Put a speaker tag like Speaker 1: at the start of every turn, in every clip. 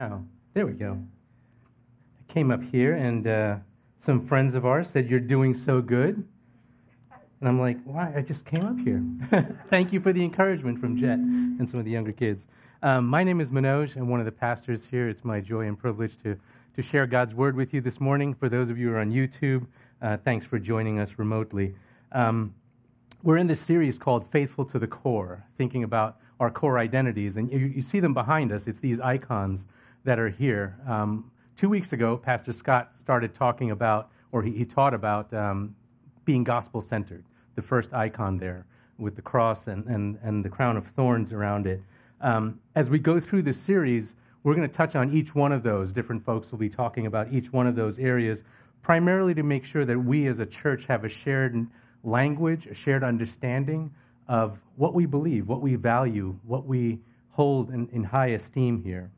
Speaker 1: Oh, there we go. I came up here, and uh, some friends of ours said, You're doing so good. And I'm like, Why? I just came up here. Thank you for the encouragement from Jet and some of the younger kids. Um, my name is Manoj. I'm one of the pastors here. It's my joy and privilege to, to share God's word with you this morning. For those of you who are on YouTube, uh, thanks for joining us remotely. Um, we're in this series called Faithful to the Core, thinking about our core identities. And you, you see them behind us. It's these icons that are here. Um, two weeks ago, Pastor Scott started talking about, or he, he taught about, um, being gospel centered, the first icon there with the cross and, and, and the crown of thorns around it. Um, as we go through this series, we're going to touch on each one of those. Different folks will be talking about each one of those areas, primarily to make sure that we as a church have a shared language, a shared understanding of what we believe, what we value, what we hold in, in high esteem here.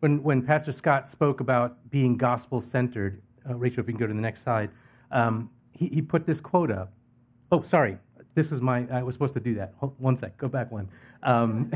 Speaker 1: When, when Pastor Scott spoke about being gospel centered, uh, Rachel, if you can go to the next slide, um, he, he put this quote up. Oh, sorry. This is my, I was supposed to do that. Hold, one sec, go back one. Um,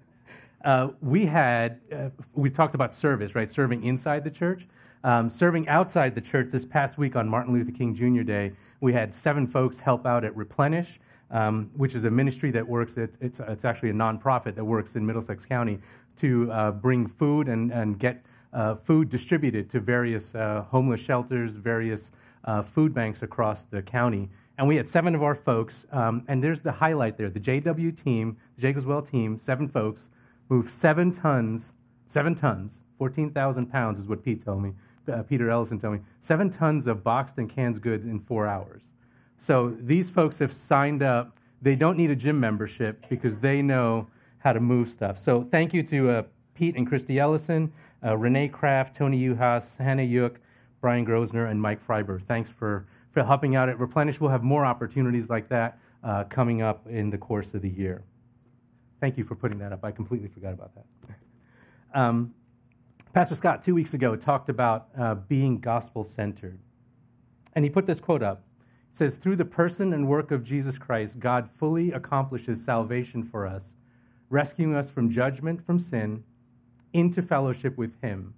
Speaker 1: uh, we had, uh, we talked about service, right? Serving inside the church. Um, serving outside the church this past week on Martin Luther King Jr. Day, we had seven folks help out at Replenish, um, which is a ministry that works, it's, it's, it's, actually a nonprofit that works in Middlesex County to uh, bring food and, and get uh, food distributed to various uh, homeless shelters, various uh, food banks across the county. And we had seven of our folks, um, and there's the highlight there. The JW team, the Jacobs Well team, seven folks, moved seven tons, seven tons, 14,000 pounds is what Pete told me, uh, Peter Ellison told me, seven tons of boxed and canned goods in four hours. So these folks have signed up. They don't need a gym membership because they know how to move stuff. So thank you to uh, Pete and Christy Ellison, uh, Renee Kraft, Tony Uhas, Hannah Yuk, Brian Grosner, and Mike Freiber. Thanks for, for helping out at Replenish. We'll have more opportunities like that uh, coming up in the course of the year. Thank you for putting that up. I completely forgot about that. Um, Pastor Scott, two weeks ago, talked about uh, being gospel centered. And he put this quote up. Says, Through the person and work of Jesus Christ, God fully accomplishes salvation for us, rescuing us from judgment from sin into fellowship with Him,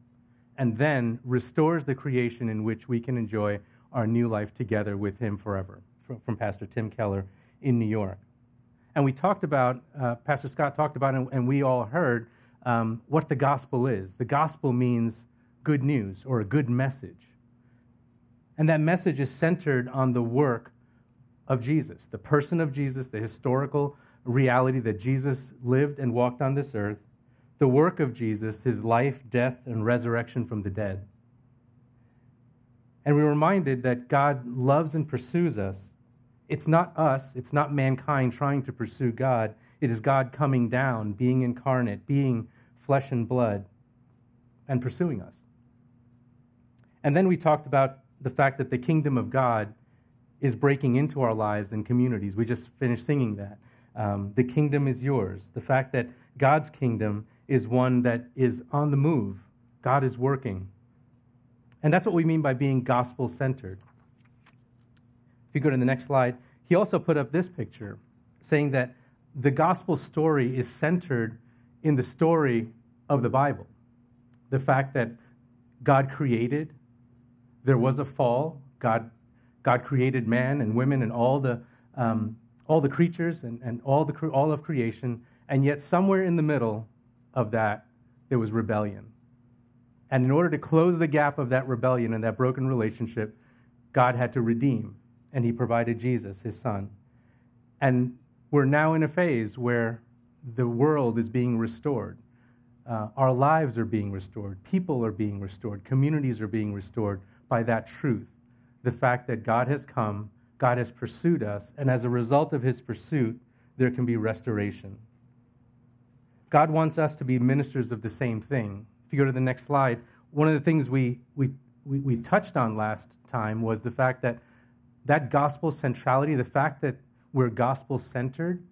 Speaker 1: and then restores the creation in which we can enjoy our new life together with Him forever. From, Pastor Tim Keller in New York. And we talked about, uh, Pastor Scott talked about, and, and we all heard um, what the gospel is. The gospel means good news or a good message. And that message is centered on the work of Jesus, the person of Jesus, the historical reality that Jesus lived and walked on this earth, the work of Jesus, his life, death, and resurrection from the dead. And we're reminded that God loves and pursues us. It's not us, it's not mankind trying to pursue God. It is God coming down, being incarnate, being flesh and blood, and pursuing us. And then we talked about the fact that the kingdom of God is breaking into our lives and communities. We just finished singing that. Um, the kingdom is yours. The fact that God's kingdom is one that is on the move, God is working. And that's what we mean by being gospel centered. If you go to the next slide, he also put up this picture saying that the gospel story is centered in the story of the Bible. The fact that God created, there was a fall, God, God created man and women and all the, um, all the creatures and, and all, the, all of creation, and yet somewhere in the middle of that, there was rebellion. And in order to close the gap of that rebellion and that broken relationship, God had to redeem, and He provided Jesus, His Son. And we're now in a phase where the world is being restored. Uh, our lives are being restored. People are being restored. Communities are being restored by that truth. The fact that God has come, God has pursued us, and as a result of his pursuit, there can be restoration. God wants us to be ministers of the same thing. If you go to the next slide, one of the things we, we, we, we touched on last time was the fact that that gospel centrality, the fact that we're gospel centered,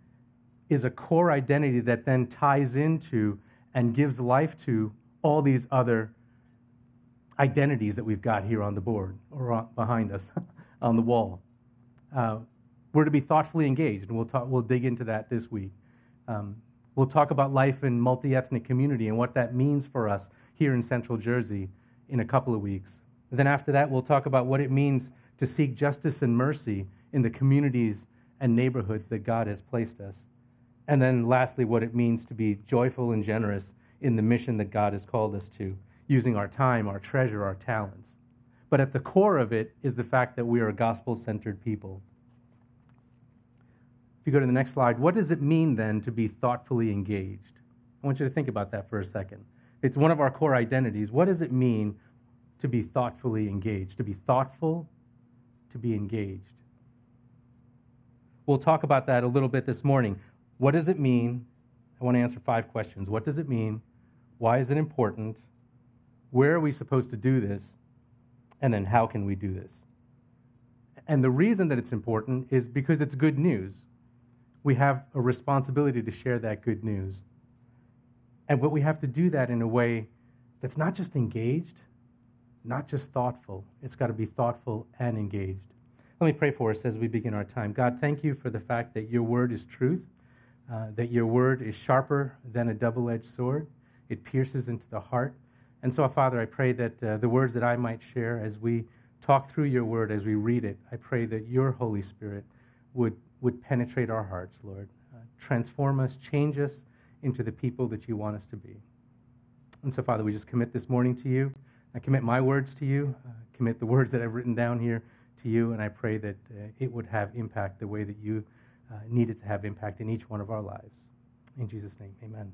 Speaker 1: is a core identity that then ties into and gives life to all these other identities that we've got here on the board or behind us on the wall. Uh, we're to be thoughtfully engaged, and we'll, talk, we'll dig into that this week. Um, We'll talk about life in multi ethnic community and what that means for us here in Central Jersey in a couple of weeks. then after that, we'll talk about what it means to seek justice and mercy in the communities and neighborhoods that God has placed us. And then lastly, what it means to be joyful and generous in the mission that God has called us to, using our time, our treasure, our talents. But at the core of it is the fact that we are a gospel centered people. If you go to the next slide, what does it mean then to be thoughtfully engaged? I want you to think about that for a second. It's one of our core identities. What does it mean to be thoughtfully engaged? To be thoughtful, to be engaged. We'll talk about that a little bit this morning. What does it mean? I want to answer five questions. What does it mean? Why is it important? Where are we supposed to do this? And then how can we do this? And the reason that it's important is because it's good news. We have a responsibility to share that good news. And but we have to do that in a way that's not just engaged, not just thoughtful. It's got to be thoughtful and engaged. Let me pray for us as we begin our time. God, thank you for the fact that your word is truth, uh, that your word is sharper than a double edged sword, it pierces into the heart. And so, Father, I pray that uh, the words that I might share as we talk through your word, as we read it, I pray that your Holy Spirit would, would penetrate our hearts, Lord. Uh, transform us, change us into the people that you want us to be. And so, Father, we just commit this morning to you. I commit my words to you, uh, commit the words that I've written down here to you, and I pray that uh, it would have impact the way that you uh, need it to have impact in each one of our lives. In Jesus' name, amen.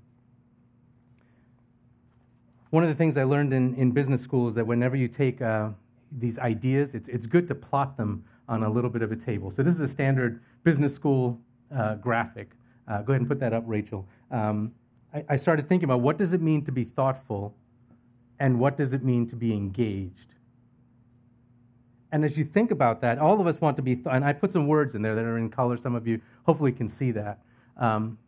Speaker 1: One of the things I learned in, in business school is that whenever you take uh, these ideas, it's, it's good to plot them on a little bit of a table. So this is a standard business school uh, graphic. Uh, go ahead and put that up, Rachel. Um, I, I started thinking about what does it mean to be thoughtful and what does it mean to be engaged? And as you think about that, all of us want to be, th- and I put some words in there that are in color. Some of you hopefully can see that. Um,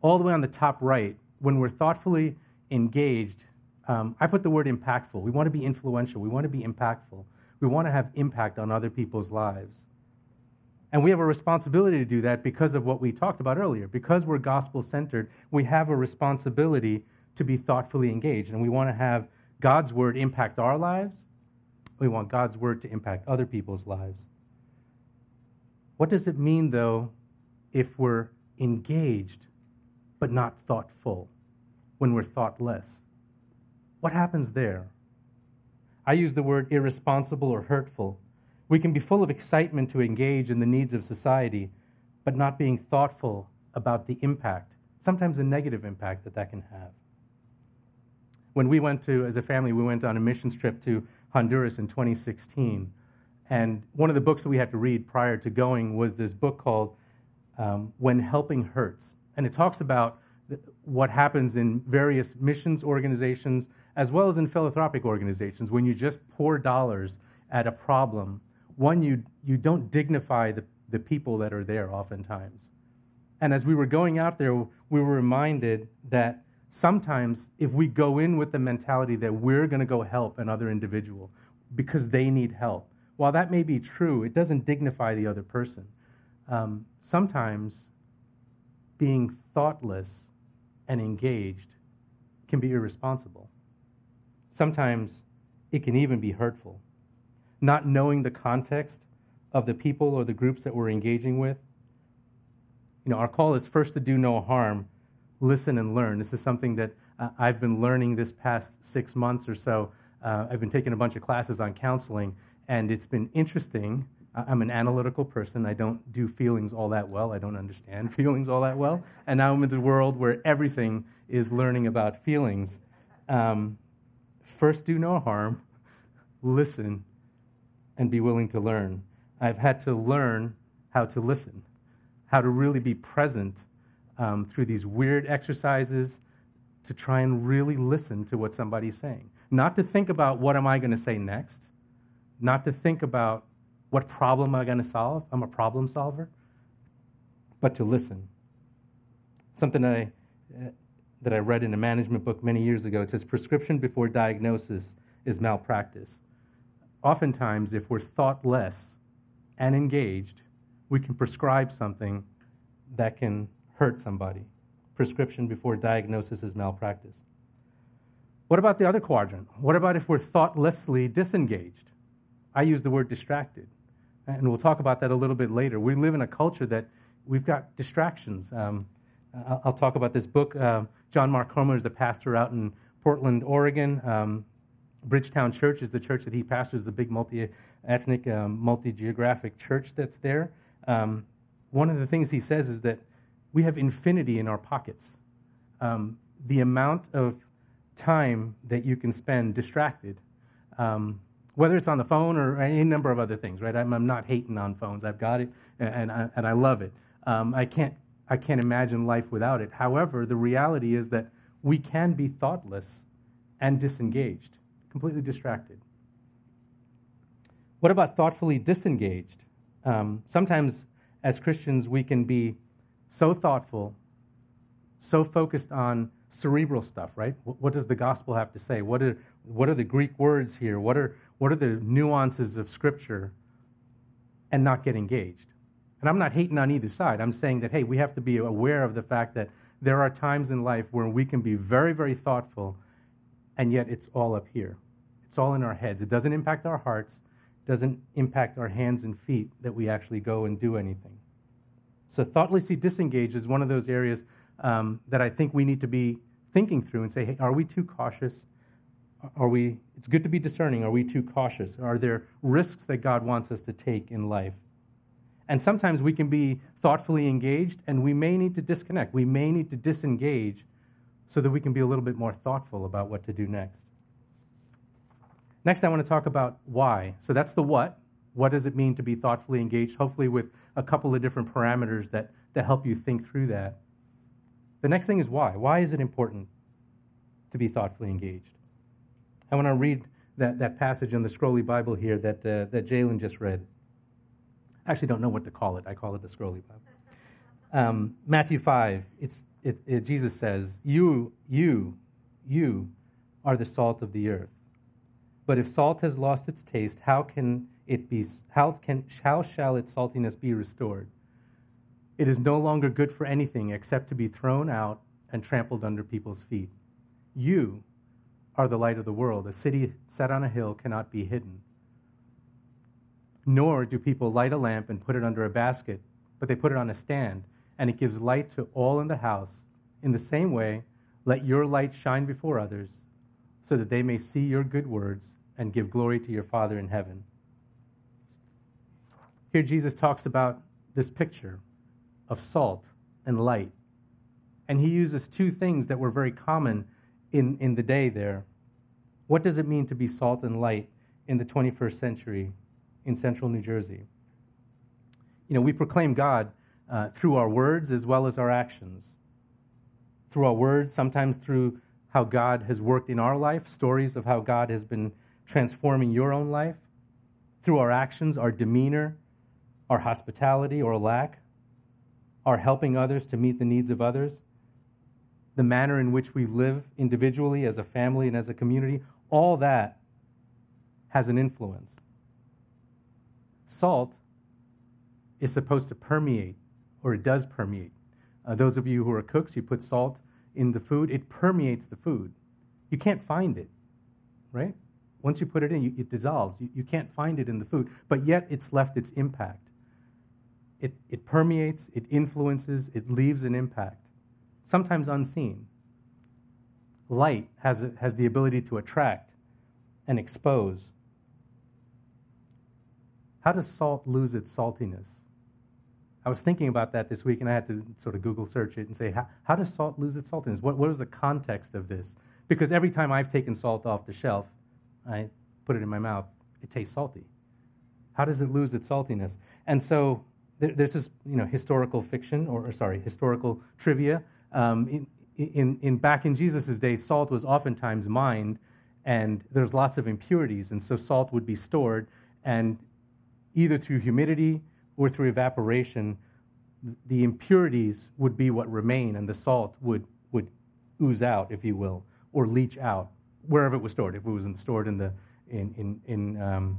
Speaker 1: all the way on the top right, when we're thoughtfully engaged, um, I put the word impactful. We want to be influential. We want to be impactful. We want to have impact on other people's lives. And we have a responsibility to do that because of what we talked about earlier. Because we're gospel centered, we have a responsibility to be thoughtfully engaged. And we want to have God's word impact our lives. We want God's word to impact other people's lives. What does it mean, though, if we're engaged but not thoughtful, when we're thoughtless? What happens there? I use the word irresponsible or hurtful. We can be full of excitement to engage in the needs of society, but not being thoughtful about the impact, sometimes a negative impact that that can have when we went to, as a family, we went on a missions trip to Honduras in 2016. And one of the books that we had to read prior to going was this book called um, When Helping Hurts. And it talks about what happens in various missions organizations as well as in philanthropic organizations when you just pour dollars at a problem. One, you, you don't dignify the, the people that are there oftentimes. And as we were going out there, we were reminded that sometimes if we go in with the mentality that we're going to go help another individual because they need help, while that may be true, it doesn't dignify the other person. Um, sometimes being thoughtless and engaged can be irresponsible. Sometimes it can even be hurtful. Not knowing the context of the people or the groups that we're engaging with. You know, our call is first to do no harm, listen and learn. This is something that uh, I've been learning this past six months or so. Uh, I've been taking a bunch of classes on counseling, and it's been interesting. I'm an analytical person. I don't do feelings all that well. I don't understand feelings all that well. And now I'm in the world where everything is learning about feelings. Um, first, do no harm, listen, and be willing to learn. I've had to learn how to listen, how to really be present um, through these weird exercises to try and really listen to what somebody's saying. Not to think about what am I going to say next, not to think about what problem am I going to solve. I'm a problem solver, but to listen. Something I, that I read in a management book many years ago. It says prescription before diagnosis is malpractice. Oftentimes, if we're thoughtless and engaged, we can prescribe something that can hurt somebody. prescription before diagnosis is malpractice. What about the other quadrant? What about if we're thoughtlessly disengaged? I use the word distracted. And we'll talk about that a little bit later. We live in a culture that we've got distractions. Um, I'll talk about this book. Uh, John Mark Comer is the pastor out in Portland, Oregon. Um, Bridgetown Church is the church that he pastors, a big multi ethnic, um, multi geographic church that's there. Um, one of the things he says is that we have infinity in our pockets. Um, the amount of time that you can spend distracted, um, whether it's on the phone or any number of other things, right? I'm, I'm not hating on phones. I've got it and, and, I, and I love it. I, can't, I can't imagine life without it. However, the reality is that we can be thoughtless and disengaged, completely distracted. What about thoughtfully disengaged? Um, sometimes as Christians, we can be so thoughtful, so focused on cerebral stuff, right? What, does the gospel have to say? What are, what are the Greek words here? What are, what are the nuances of Scripture? And not get engaged. And I'm not hating on either side. I'm saying that, hey, we have to be aware of the fact that there are times in life where we can be very, very thoughtful, and yet it's all up here. It's all in our heads. It doesn't impact our hearts, doesn't impact our hands and feet that we actually go and do anything. So, thoughtlessly disengage is one of those areas um, that I think we need to be thinking through and say, hey, are we too cautious? Are we, it's good to be discerning. Are we too cautious? Are there risks that God wants us to take in life? And sometimes we can be thoughtfully engaged and we may need to disconnect. We may need to disengage so that we can be a little bit more thoughtful about what to do next. Next, I want to talk about why. So that's the what. What does it mean to be thoughtfully engaged? Hopefully, with a couple of different parameters that, that help you think through that. The next thing is why. Why is it important to be thoughtfully engaged? I want to read that, that passage in the Scrolly Bible here that, uh, that Jalen just read. I actually don't know what to call it. I call it the Scrolly Bible. Um, Matthew 5, it's, it, it, Jesus says, You, you, you are the salt of the earth. But if salt has lost its taste, how can it be how can how shall its saltiness be restored? It is no longer good for anything except to be thrown out and trampled under people's feet. You are the light of the world. A city set on a hill cannot be hidden. Nor do people light a lamp and put it under a basket, but they put it on a stand, and it gives light to all in the house. In the same way, let your light shine before others, so that they may see your good words and give glory to your Father in heaven. Here, Jesus talks about this picture of salt and light. And he uses two things that were very common in, in the day there. What does it mean to be salt and light in the 21st century in central New Jersey? You know, we proclaim God uh, through our words as well as our actions. Through our words, sometimes through how God has worked in our life, stories of how God has been transforming your own life through our actions, our demeanor, our hospitality or lack, our helping others to meet the needs of others, the manner in which we live individually, as a family, and as a community, all that has an influence. Salt is supposed to permeate, or it does permeate. Uh, those of you who are cooks, you put salt in the food, it permeates the food. You can't find it, right? Once you put it in, you, it dissolves. You, you can't find it in the food, but yet it's left its impact. It, it permeates, it influences, it leaves an impact, sometimes unseen. Light has, has the ability to attract and expose. How does salt lose its saltiness? I was thinking about that this week, and I had to sort of Google search it and say, how, does salt lose its saltiness? What, what is the context of this? Because every time I've taken salt off the shelf, I put it in my mouth, it tastes salty. How does it lose its saltiness? And so there, there's this, you know, historical fiction, or, or sorry, historical trivia. Um, in, in, in, back in Jesus' day, salt was oftentimes mined, and there's lots of impurities, and so salt would be stored, and either through humidity or through evaporation, the impurities would be what remain, and the salt would, would ooze out, if you will, or leach out wherever it was stored. If it was stored in the in in in, um,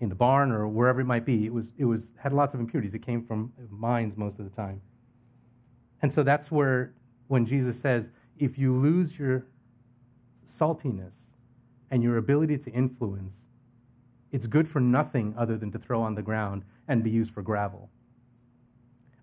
Speaker 1: in the barn or wherever it might be, it was it was had lots of impurities. It came from mines most of the time, and so that's where when Jesus says, if you lose your saltiness and your ability to influence, it's good for nothing other than to throw on the ground and be used for gravel.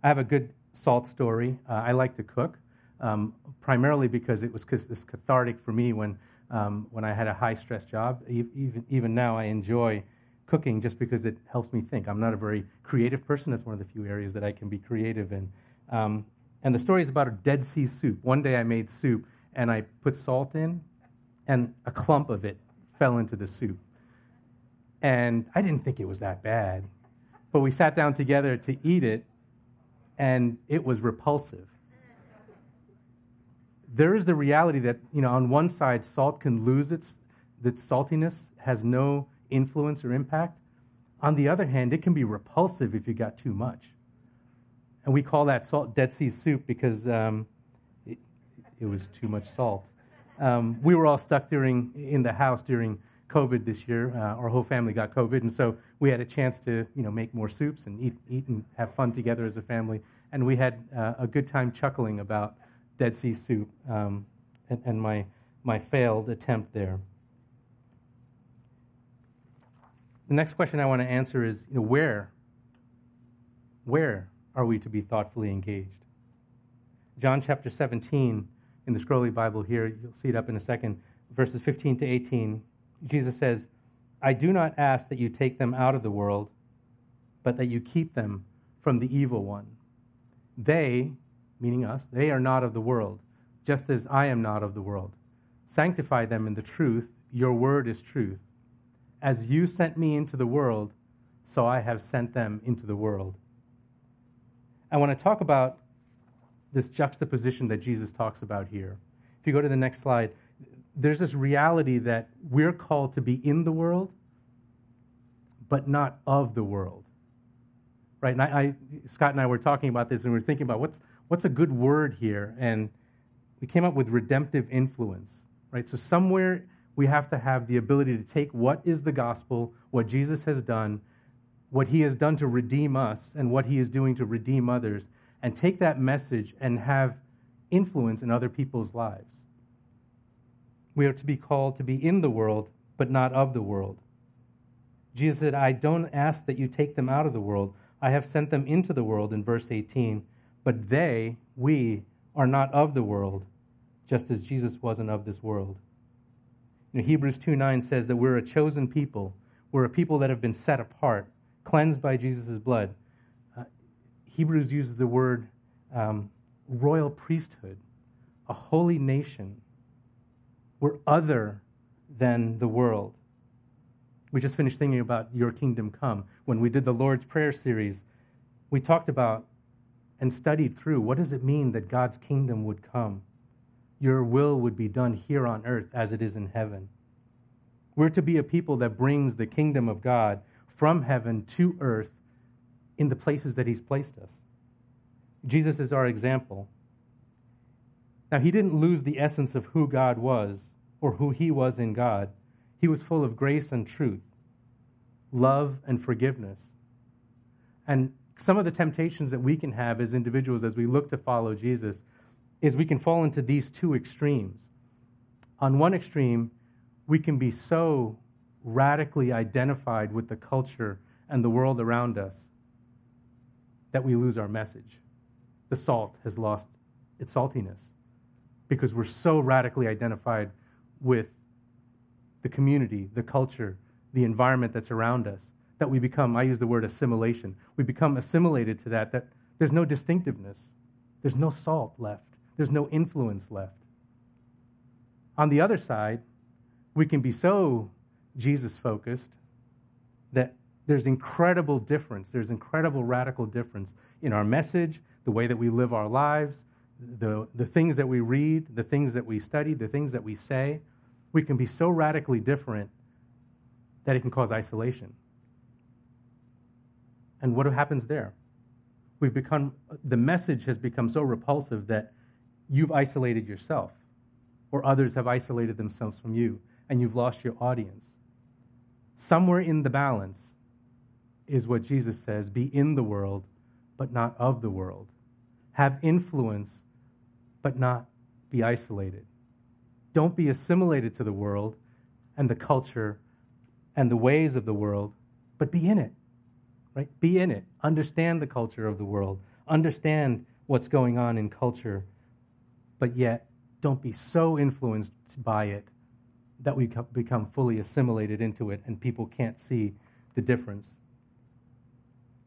Speaker 1: I have a good salt story. Uh, I like to cook, um, primarily because it was this cathartic for me when, um, when I had a high stress job. Even, even now, I enjoy cooking just because it helps me think. I'm not a very creative person. That's one of the few areas that I can be creative in. Um, and the story is about a Dead Sea soup. One day I made soup and I put salt in, and a clump of it fell into the soup. And I didn't think it was that bad. But we sat down together to eat it, and it was repulsive. There is the reality that, you know, on one side, salt can lose its, its saltiness, has no influence or impact. On the other hand, it can be repulsive if you got too much. And we call that salt Dead Sea soup because um, it, it, was too much salt. Um, we were all stuck during in the house during COVID this year. Uh, our whole family got COVID, and so we had a chance to you know make more soups and eat eat and have fun together as a family. And we had uh, a good time chuckling about Dead Sea soup um, and, and my my failed attempt there. The next question I want to answer is you know, where? Where are we to be thoughtfully engaged? John chapter 17 in the Scrolly Bible here, you'll see it up in a second, verses 15 to 18. Jesus says, I do not ask that you take them out of the world, but that you keep them from the evil one. They, meaning us, they are not of the world, just as I am not of the world. Sanctify them in the truth. Your word is truth. As you sent me into the world, so I have sent them into the world. I want to talk about this juxtaposition that Jesus talks about here. If you go to the next slide, there's this reality that we're called to be in the world, but not of the world. Right? And I, I, Scott and I were talking about this and we were thinking about what's, what's a good word here. And we came up with redemptive influence. Right? So somewhere we have to have the ability to take what is the gospel, what Jesus has done, what he has done to redeem us, and what he is doing to redeem others, and take that message and have influence in other people's lives. We are to be called to be in the world, but not of the world. Jesus said, I don't ask that you take them out of the world. I have sent them into the world in verse 18, but they, we, are not of the world, just as Jesus wasn't of this world. You know, Hebrews 2 9 says that we're a chosen people. We're a people that have been set apart, cleansed by Jesus' blood. Uh, Hebrews uses the word um, royal priesthood, a holy nation. We're other than the world. We just finished thinking about your kingdom come. When we did the Lord's Prayer series, we talked about and studied through what does it mean that God's kingdom would come? your will would be done here on earth as it is in heaven. We're to be a people that brings the kingdom of God from heaven to earth in the places that He's placed us. Jesus is our example. Now, He didn't lose the essence of who God was or who He was in God. He was full of grace and truth, love and forgiveness. And some of the temptations that we can have as individuals as we look to follow Jesus is we can fall into these two extremes. On one extreme, we can be so radically identified with the culture and the world around us that we lose our message. The salt has lost its saltiness because we're so radically identified with the community, the culture, the environment that's around us that we become, I use the word assimilation, we become assimilated to that, that there's no distinctiveness, there's no salt left. There's no influence left. On the other side, we can be so Jesus focused that there's incredible difference. There's incredible radical difference in our message, the way that we live our lives, the, the things that we read, the things that we study, the things that we say. We can be so radically different that it can cause isolation. And what happens there? We've become, the message has become so repulsive that you've isolated yourself, or others have isolated themselves from you, and you've lost your audience. Somewhere in the balance is what Jesus says be in the world, but not of the world. Have influence, but not be isolated. Don't be assimilated to the world and the culture and the ways of the world, but be in it. Right? Be in it. Understand the culture of the world. Understand what's going on in culture, but yet don't be so influenced by it that we become fully assimilated into it and people can't see the difference.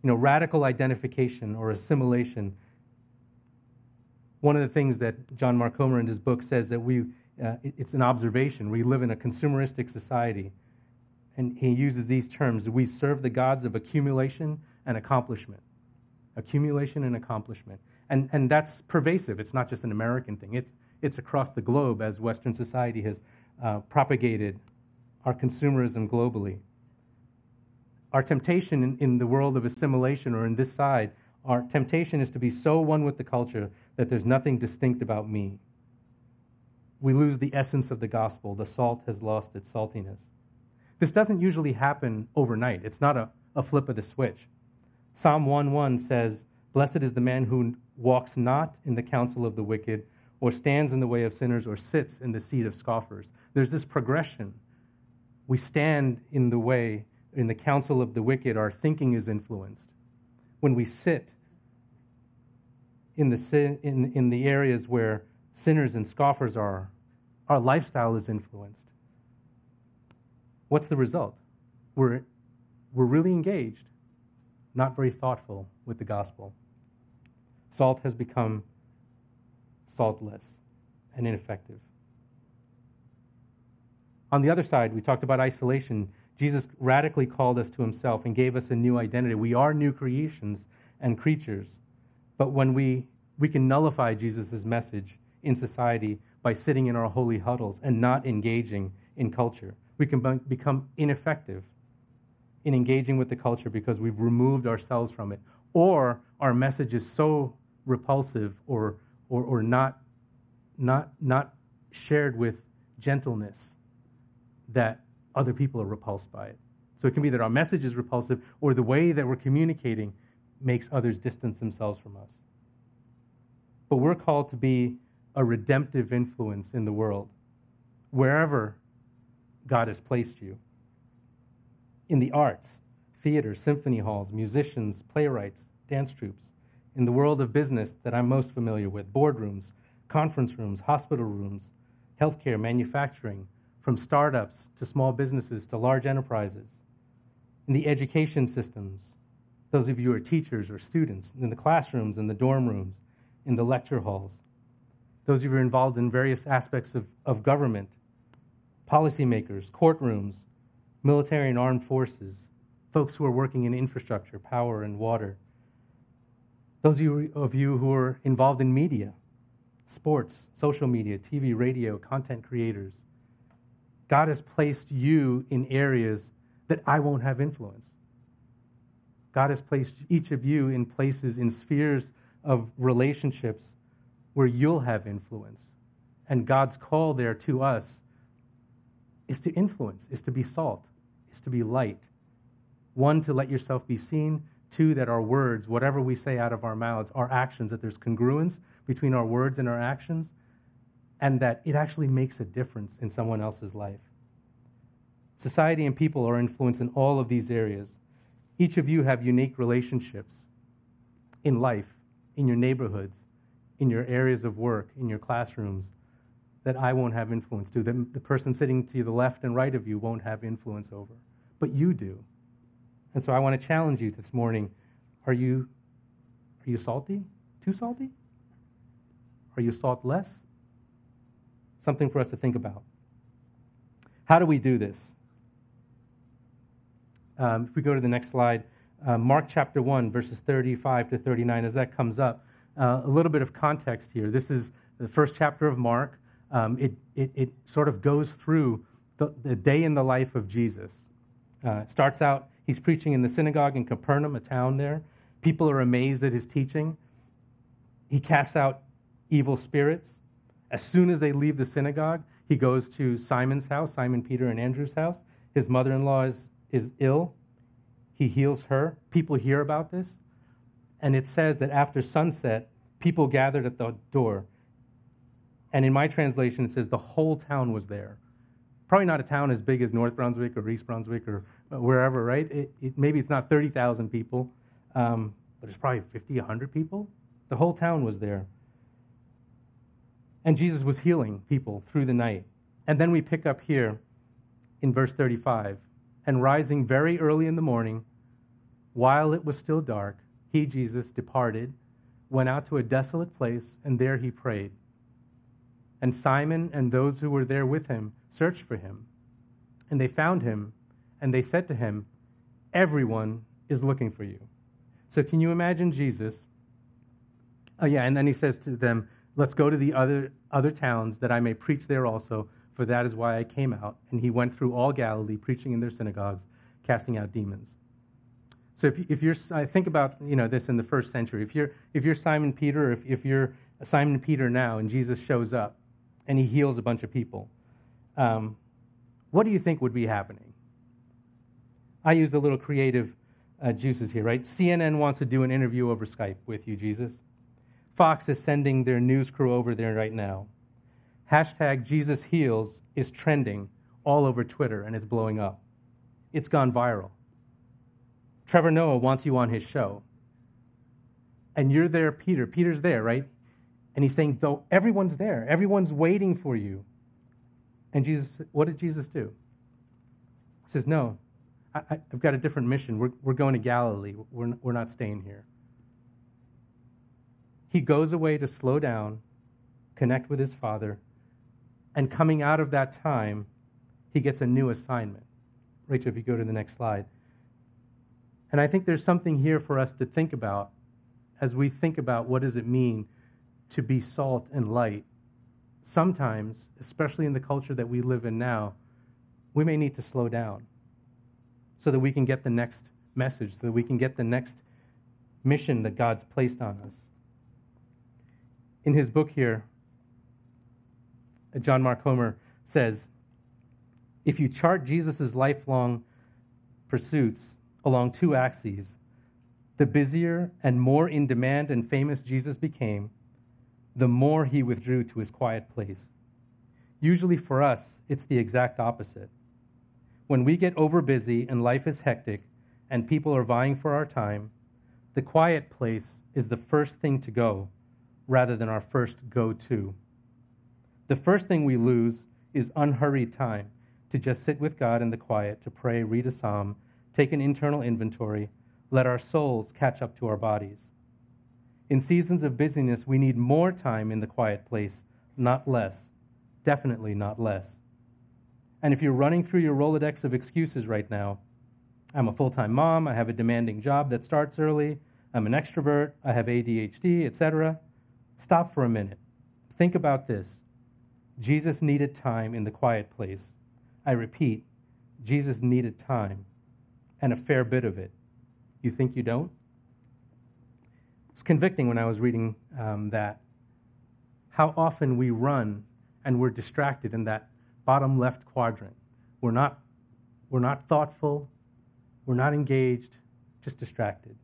Speaker 1: You know, radical identification or assimilation. One of the things that John Mark Comer in his book says that we, uh, it's an observation. We live in a consumeristic society. And he uses these terms we serve the gods of accumulation and accomplishment. Accumulation and accomplishment. And, and that's pervasive. It's not just an American thing, it's, it's across the globe as Western society has uh, propagated our consumerism globally. Our temptation in, in the world of assimilation or in this side, our temptation is to be so one with the culture that there's nothing distinct about me. We lose the essence of the gospel. The salt has lost its saltiness. This doesn't usually happen overnight, it's not a, a flip of the switch. Psalm 1:1 says, Blessed is the man who walks not in the counsel of the wicked, or stands in the way of sinners, or sits in the seat of scoffers. There's this progression. We stand in the way, in the counsel of the wicked, our thinking is influenced. When we sit in the, in, in the areas where sinners and scoffers are, our lifestyle is influenced. What's the result? We're, we're really engaged, not very thoughtful with the gospel. Salt has become saltless, and ineffective. On the other side, we talked about isolation. Jesus radically called us to himself and gave us a new identity. We are new creations and creatures. But when we, we can nullify Jesus' message in society by sitting in our holy huddles and not engaging in culture, we can become ineffective in engaging with the culture because we've removed ourselves from it. Or our message is so repulsive or or, or not, not, not shared with gentleness that other people are repulsed by it. So it can be that our message is repulsive or the way that we're communicating makes others distance themselves from us. But we're called to be a redemptive influence in the world, wherever God has placed you. In the arts, theater, symphony halls, musicians, playwrights, dance troupes, in the world of business that I'm most familiar with boardrooms, conference rooms, hospital rooms, healthcare, manufacturing, from startups to small businesses to large enterprises. In the education systems, those of you who are teachers or students, in the classrooms, in the dorm rooms, in the lecture halls, those of you who are involved in various aspects of, of government, policymakers, courtrooms, military and armed forces, folks who are working in infrastructure, power, and water those of you who are involved in media, sports, social media, TV, radio, content creators, God has placed you in areas that I won't have influence. God has placed each of you in places, in spheres of relationships where you'll have influence. And God's call there to us is to influence, is to be salt, is to be light. One, to let yourself be seen, Two, that our words, whatever we say out of our mouths, our actions, that there's congruence between our words and our actions, and that it actually makes a difference in someone else's life. Society and people are influenced in all of these areas. Each of you have unique relationships in life, in your neighborhoods, in your areas of work, in your classrooms, that I won't have influence to. That the person sitting to the left and right of you won't have influence over. But you do. And so I want to challenge you this morning. Are you, are you salty? Too salty? Are you salt less? Something for us to think about. How do we do this? Um, if we go to the next slide, uh, Mark chapter 1, verses 35 to 39, as that comes up, uh, a little bit of context here. This is the first chapter of Mark. Um, it, it, it, sort of goes through the, the, day in the life of Jesus. Uh, starts out He's preaching in the synagogue in Capernaum, a town there. People are amazed at his teaching. He casts out evil spirits. As soon as they leave the synagogue, he goes to Simon's house, Simon, Peter, and Andrew's house. His mother in law is, is ill. He heals her. People hear about this. And it says that after sunset, people gathered at the door. And in my translation, it says the whole town was there. Probably not a town as big as North Brunswick or East Brunswick or wherever, right? It, it, maybe it's not 30,000 people, um, but it's probably 50, 100 people. The whole town was there. And Jesus was healing people through the night. And then we pick up here in verse 35 and rising very early in the morning, while it was still dark, he, Jesus, departed, went out to a desolate place, and there he prayed. And Simon and those who were there with him searched for him. And they found him, and they said to him, Everyone is looking for you. So, can you imagine Jesus? Oh, yeah, and then he says to them, Let's go to the other, other towns that I may preach there also, for that is why I came out. And he went through all Galilee, preaching in their synagogues, casting out demons. So if, if you're, I think about you know this in the first century. If you're, if you're Simon Peter, if, if you're Simon Peter now, and Jesus shows up, and he heals a bunch of people, um, what do you think would be happening? I use a little creative uh, juices here, right? CNN wants to do an interview over Skype with you, Jesus. Fox is sending their news crew over there right now. Hashtag Jesus Heals is trending all over Twitter and it's blowing up. It's gone viral. Trevor Noah wants you on his show. And you're there, Peter. Peter's there, right? And he's saying, though everyone's there, everyone's waiting for you. And Jesus, what did Jesus do? He says, No, I, have got a different mission. We're, we're going to Galilee. We're, we're not staying here. He goes away to slow down, connect with his Father, and coming out of that time, he gets a new assignment. Rachel, if you go to the next slide. And I think there's something here for us to think about as we think about what does it mean to be salt and light. Sometimes, especially in the culture that we live in now, we may need to slow down so that we can get the next message, so that we can get the next mission that God's placed on us. In his book here, John Mark Comer says if you chart Jesus' lifelong pursuits along two axes, the busier and more in demand and famous Jesus became, the more he withdrew to his quiet place. Usually for us, it's the exact opposite. When we get overbusy and life is hectic and people are vying for our time, the quiet place is the first thing to go rather than our first go to. The first thing we lose is unhurried time to just sit with God in the quiet, to pray, read a psalm, take an internal inventory, let our souls catch up to our bodies. In seasons of busyness, we need more time in the quiet place, not less. Definitely not less. And if you're running through your Rolodex of excuses right now, I'm a full time mom, I have a demanding job that starts early, I'm an extrovert, I have ADHD, etc., stop for a minute. Think about this. Jesus needed time in the quiet place. I repeat, Jesus needed time, and a fair bit of it. You think you don't? It's convicting when I was reading um, that. How often we run and we're distracted in that bottom left quadrant. We're not, we're not thoughtful, we're not engaged, just distracted.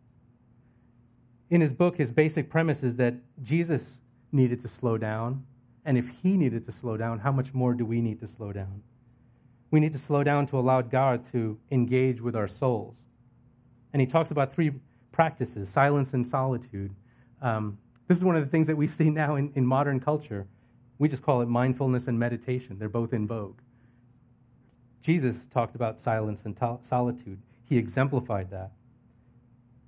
Speaker 1: In his book, his basic premise is that Jesus needed to slow down and if he needed to slow down, how much more do we need to slow down? We need to slow down to allow God to engage with our souls. And he talks about three practices silence and solitude. Um, this is one of the things that we see now in, in modern culture. We just call it mindfulness and meditation, they're both in vogue. Jesus talked about silence and to- solitude, he exemplified that.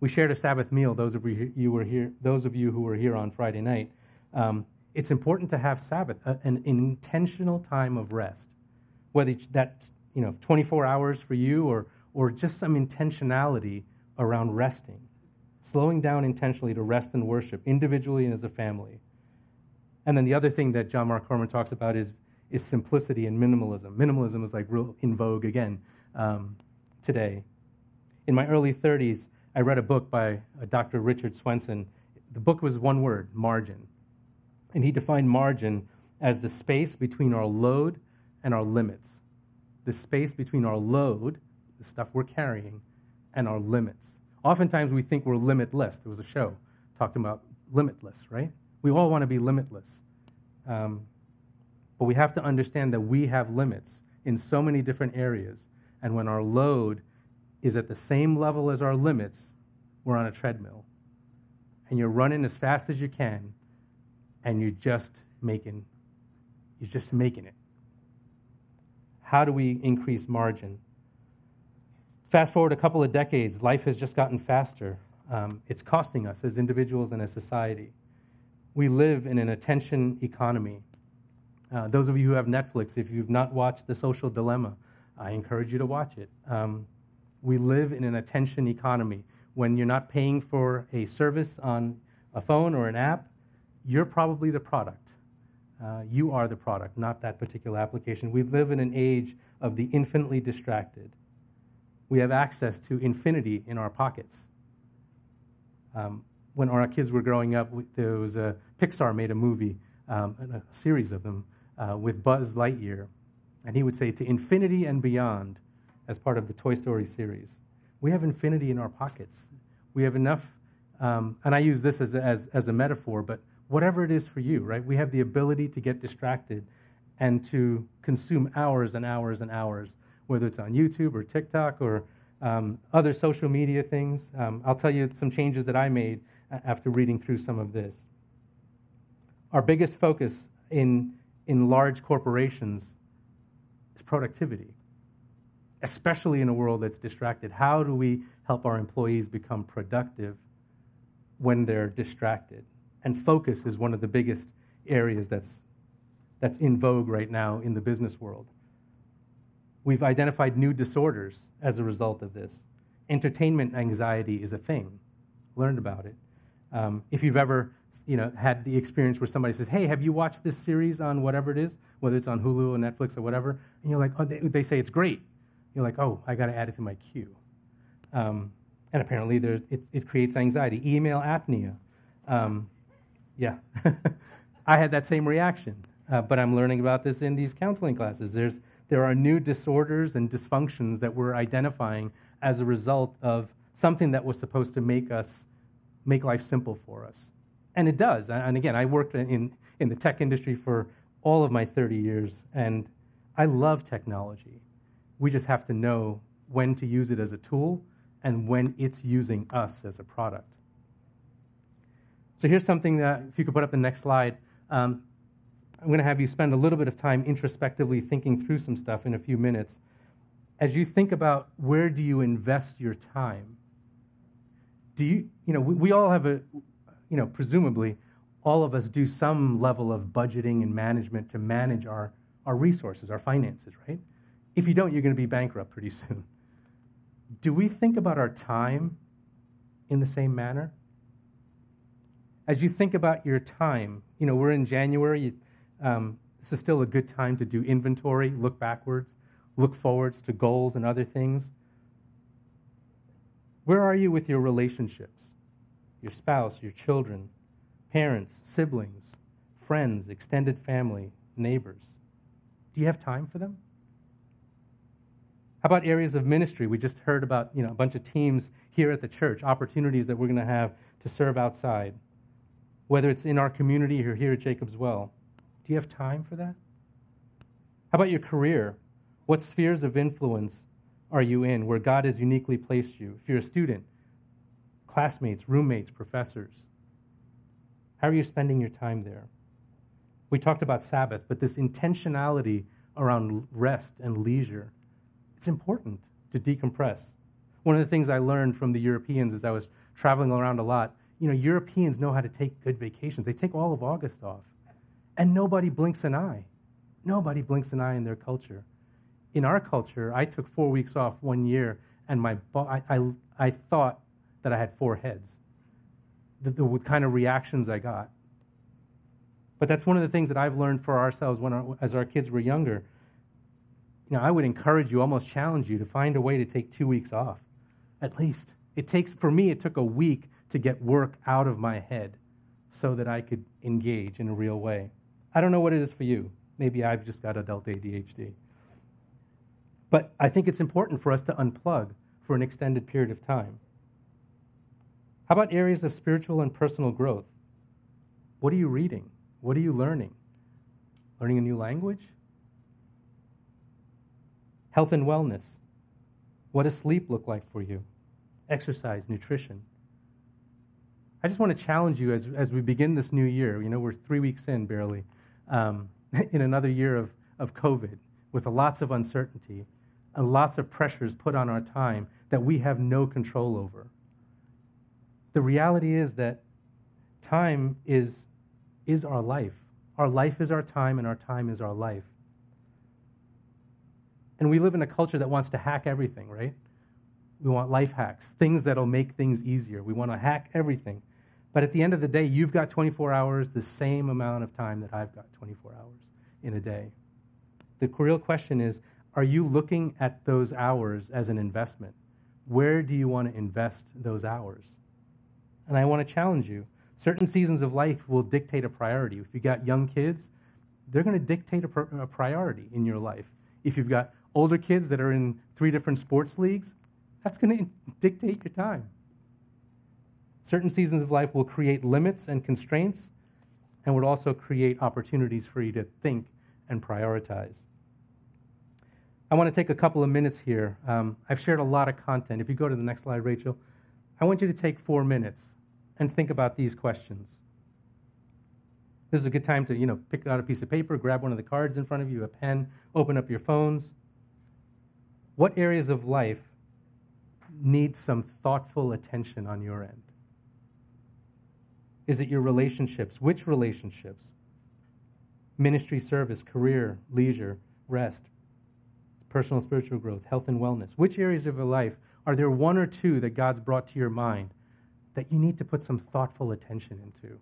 Speaker 1: We shared a Sabbath meal, those of you, who were here, those of you who were here on Friday night. Um, it's important to have Sabbath, an, intentional time of rest, whether that's you know 24 hours for you or or just some intentionality around resting, slowing down intentionally to rest and worship individually and as a family. And then the other thing that John Mark Comer talks about is is simplicity and minimalism. Minimalism is like real in vogue again um, today. In my early 30s, I read a book by uh, Dr. Richard Swenson. The book was one word: margin and he defined margin as the space between our load and our limits. The space between our load, the stuff we're carrying, and our limits. Oftentimes we think we're limitless. There was a show talking about limitless, right? We all want to be limitless. Um, But we have to understand that we have limits in so many different areas. And when our load is at the same level as our limits, we're on a treadmill. And you're running as fast as you can, and you're just making, you're just making it. How do we increase margin? Fast forward a couple of decades, life has just gotten faster. Um, it's costing us as individuals and as society. We live in an attention economy. Uh, those of you who have Netflix, if you've not watched The Social Dilemma, I encourage you to watch it. Um, we live in an attention economy. When you're not paying for a service on a phone or an app, you're probably the product. Uh, you are the product, not that particular application. We live in an age of the infinitely distracted we have access to infinity in our pockets. Um, when our kids were growing up, there was a Pixar made a movie, um, a series of them, uh, with Buzz Lightyear, and he would say to infinity and beyond, as part of the Toy Story series. We have infinity in our pockets. We have enough, um, and I use this as a, as, as a metaphor, but whatever it is for you, right? We have the ability to get distracted and to consume hours and hours and hours whether it's on YouTube or TikTok or um, other social media things. Um, I'll tell you some changes that I made after reading through some of this. Our biggest focus in, in large corporations is productivity, especially in a world that's distracted. How do we help our employees become productive when they're distracted? And focus is one of the biggest areas that's, that's in vogue right now in the business world. We've identified new disorders as a result of this. Entertainment anxiety is a thing. Learned about it. Um, if you've ever you know, had the experience where somebody says, Hey, have you watched this series on whatever it is, whether it's on Hulu or Netflix or whatever? And you're like, Oh, they, they say it's great. You're like, Oh, I got to add it to my queue. Um, and apparently there, it, it, creates anxiety. Email apnea. Um, yeah. I had that same reaction, uh, but I'm learning about this in these counseling classes. There's there are new disorders and dysfunctions that we're identifying as a result of something that was supposed to make us make life simple for us. And it does. And again, I worked in, in the tech industry for all of my 30 years, and I love technology. We just have to know when to use it as a tool and when it's using us as a product. So here's something that, if you could put up the next slide, um, I'm going to have you spend a little bit of time introspectively thinking through some stuff in a few minutes. As you think about where do you invest your time, do you, you know, we, we all have a, you know, presumably all of us do some level of budgeting and management to manage our, our resources, our finances, right? If you don't, you're going to be bankrupt pretty soon. Do we think about our time in the same manner? As you think about your time, you know, we're in January. You, um, this is still a good time to do inventory, look backwards, look forwards to goals and other things. Where are you with your relationships? Your spouse, your children, parents, siblings, friends, extended family, neighbors. Do you have time for them? How about areas of ministry? We just heard about you know, a bunch of teams here at the church, opportunities that we're going to have to serve outside, whether it's in our community or here at Jacob's Well. Do you have time for that? How about your career? What spheres of influence are you in where God has uniquely placed you? If you're a student, classmates, roommates, professors, how are you spending your time there? We talked about Sabbath, but this intentionality around rest and leisure, it's important to decompress. One of the things I learned from the Europeans as I was traveling around a lot, you know, Europeans know how to take good vacations. They take all of August off. And nobody blinks an eye. Nobody blinks an eye in their culture. In our culture, I took four weeks off one year, and my I, I, I thought that I had four heads. The, the kind of reactions I got. But that's one of the things that I've learned for ourselves when our, as our kids were younger. You know, I would encourage you, almost challenge you to find a way to take two weeks off, at least. It takes, for me, it took a week to get work out of my head so that I could engage in a real way. I don't know what it is for you. Maybe I've just got adult ADHD. But I think it's important for us to unplug for an extended period of time. How about areas of spiritual and personal growth? What are you reading? What are you learning? Learning a new language? Health and wellness. What does sleep look like for you? Exercise, nutrition. I just want to challenge you as, as we begin this new year. You know, we're three weeks in barely, um, in another year of, of COVID with lots of uncertainty and lots of pressures put on our time that we have no control over. The reality is that time is, is our life. Our life is our time, and our time is our life. And we live in a culture that wants to hack everything, right? We want life hacks, things that'll make things easier. We want to hack everything. But at the end of the day, you've got 24 hours, the same amount of time that I've got 24 hours in a day. The real question is are you looking at those hours as an investment? Where do you want to invest those hours? And I want to challenge you. Certain seasons of life will dictate a priority. If you've got young kids, they're going to dictate a, pr- a priority in your life. If you've got older kids that are in three different sports leagues, that's going to dictate your time. Certain seasons of life will create limits and constraints and would also create opportunities for you to think and prioritize. I want to take a couple of minutes here. Um, I've shared a lot of content. If you go to the next slide, Rachel, I want you to take four minutes and think about these questions. This is a good time to, you know, pick out a piece of paper, grab one of the cards in front of you, a pen, open up your phones. What areas of life need some thoughtful attention on your end? Is it your relationships? Which relationships? Ministry service, career, leisure, rest, personal spiritual growth, health and wellness. Which areas of your life are there one or two that God's brought to your mind that you need to put some thoughtful attention into?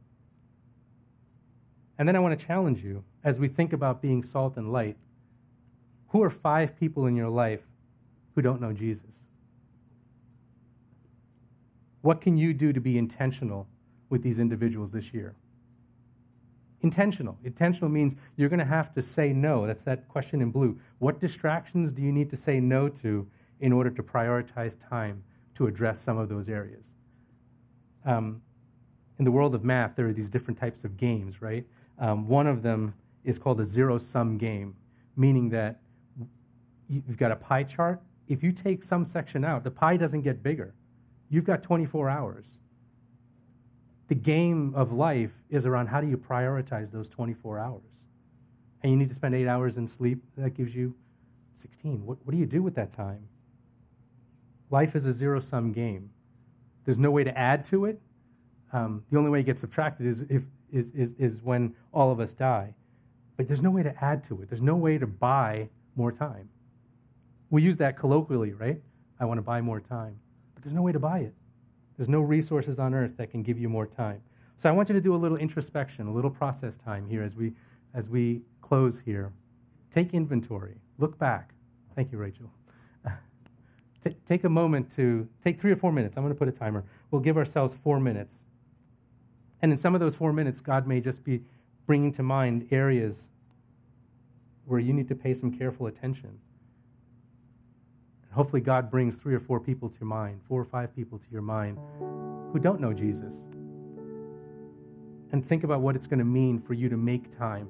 Speaker 1: And then I want to challenge you as we think about being salt and light. Who are five people in your life who don't know Jesus? What can you do to be intentional with these individuals this year? Intentional. Intentional means you're going to have to say no. That's that question in blue. What distractions do you need to say no to in order to prioritize time to address some of those areas? Um, in the world of math, there are these different types of games, right? Um, one of them is called a zero sum game, meaning that you've got a pie chart. If you take some section out, the pie doesn't get bigger. You've got 24 hours the game of life is around how do you prioritize those 24 hours? And you need to spend eight hours in sleep. That gives you 16. What, what do you do with that time? Life is a zero sum game. There's no way to add to it. Um, the only way it gets subtracted is, if, is, is, is when all of us die. But there's no way to add to it. There's no way to buy more time. We use that colloquially, right? I want to buy more time. But there's no way to buy it. There's no resources on earth that can give you more time. So I want you to do a little introspection, a little process time here as we, as we close here. Take inventory. Look back. Thank you, Rachel. T- take a moment to take three or four minutes. I'm going to put a timer. We'll give ourselves four minutes. And in some of those four minutes, God may just be bringing to mind areas where you need to pay some careful attention. And hopefully, God brings three or four people to your mind, four or five people to your mind who don't know Jesus. And think about what it's going to mean for you to make time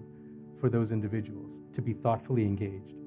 Speaker 1: for those individuals, to be thoughtfully engaged.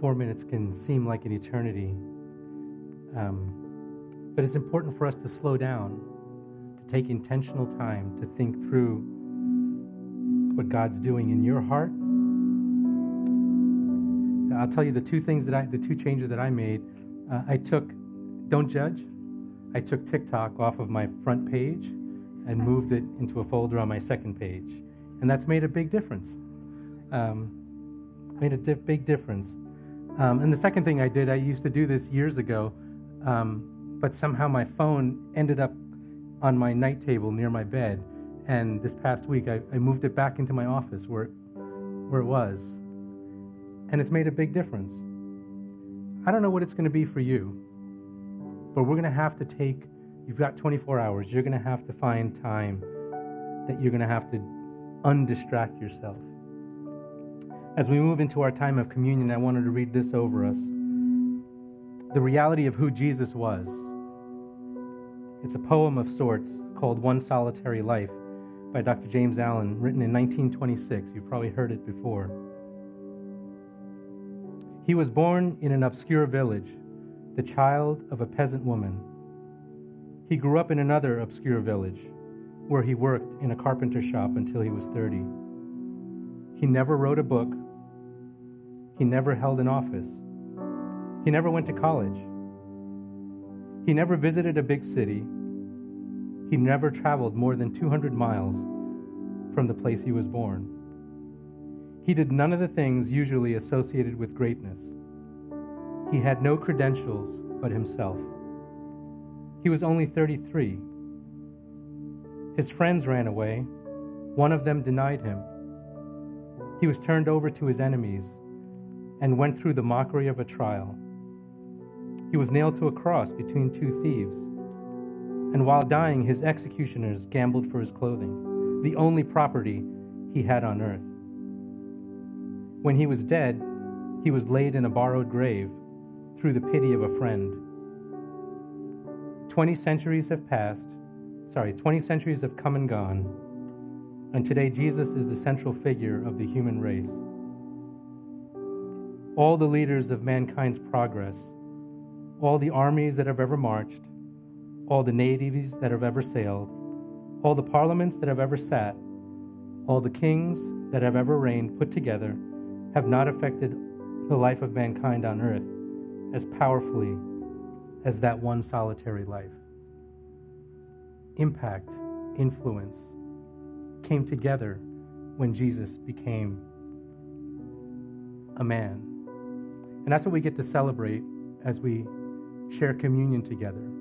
Speaker 1: Four minutes can seem like an eternity. Um, but it's important for us to slow down, to take intentional time to think through what God's doing in your heart. I'll tell you the two things that I, the two changes that I made. Uh, I took, don't judge. I took TikTok off of my front page and moved it into a folder on my second page, and that's made a big difference. Um, made a di- big difference. Um, and the second thing I did, I used to do this years ago, um, but somehow my phone ended up on my night table near my bed. And this past week, I, I moved it back into my office where, where it was. And it's made a big difference. I don't know what it's going to be for you, but we're going to have to take, you've got 24 hours, you're going to have to find time that you're going to have to undistract yourself. As we move into our time of communion, I wanted to read this over us. The reality of who Jesus was. It's a poem of sorts called One Solitary Life by Dr. James Allen, written in 1926. You've probably heard it before. He was born in an obscure village, the child of a peasant woman. He grew up in another obscure village, where he worked in a carpenter shop until he was 30. He never wrote a book he never held an office. He never went to college. He never visited a big city. He never traveled more than 200 miles from the place he was born. He did none of the things usually associated with greatness. He had no credentials but himself. He was only 33. His friends ran away. One of them denied him. He was turned over to his enemies and went through the mockery of a trial. He was nailed to a cross between two thieves, and while dying, his executioners gambled for his clothing, the only property he had on earth. When he was dead, he was laid in a borrowed grave through the pity of a friend. Twenty centuries have passed, sorry, 20 centuries have come and gone, and today Jesus is the central figure of the human race all the leaders of mankind's progress, all the armies that have ever marched, all the navies that have ever sailed, all the parliaments that have ever sat, all the kings that have ever reigned put together have not affected the life of mankind on earth as powerfully as that one solitary life. Impact, influence came together when Jesus became a man. And that's what we get to celebrate as we share communion together.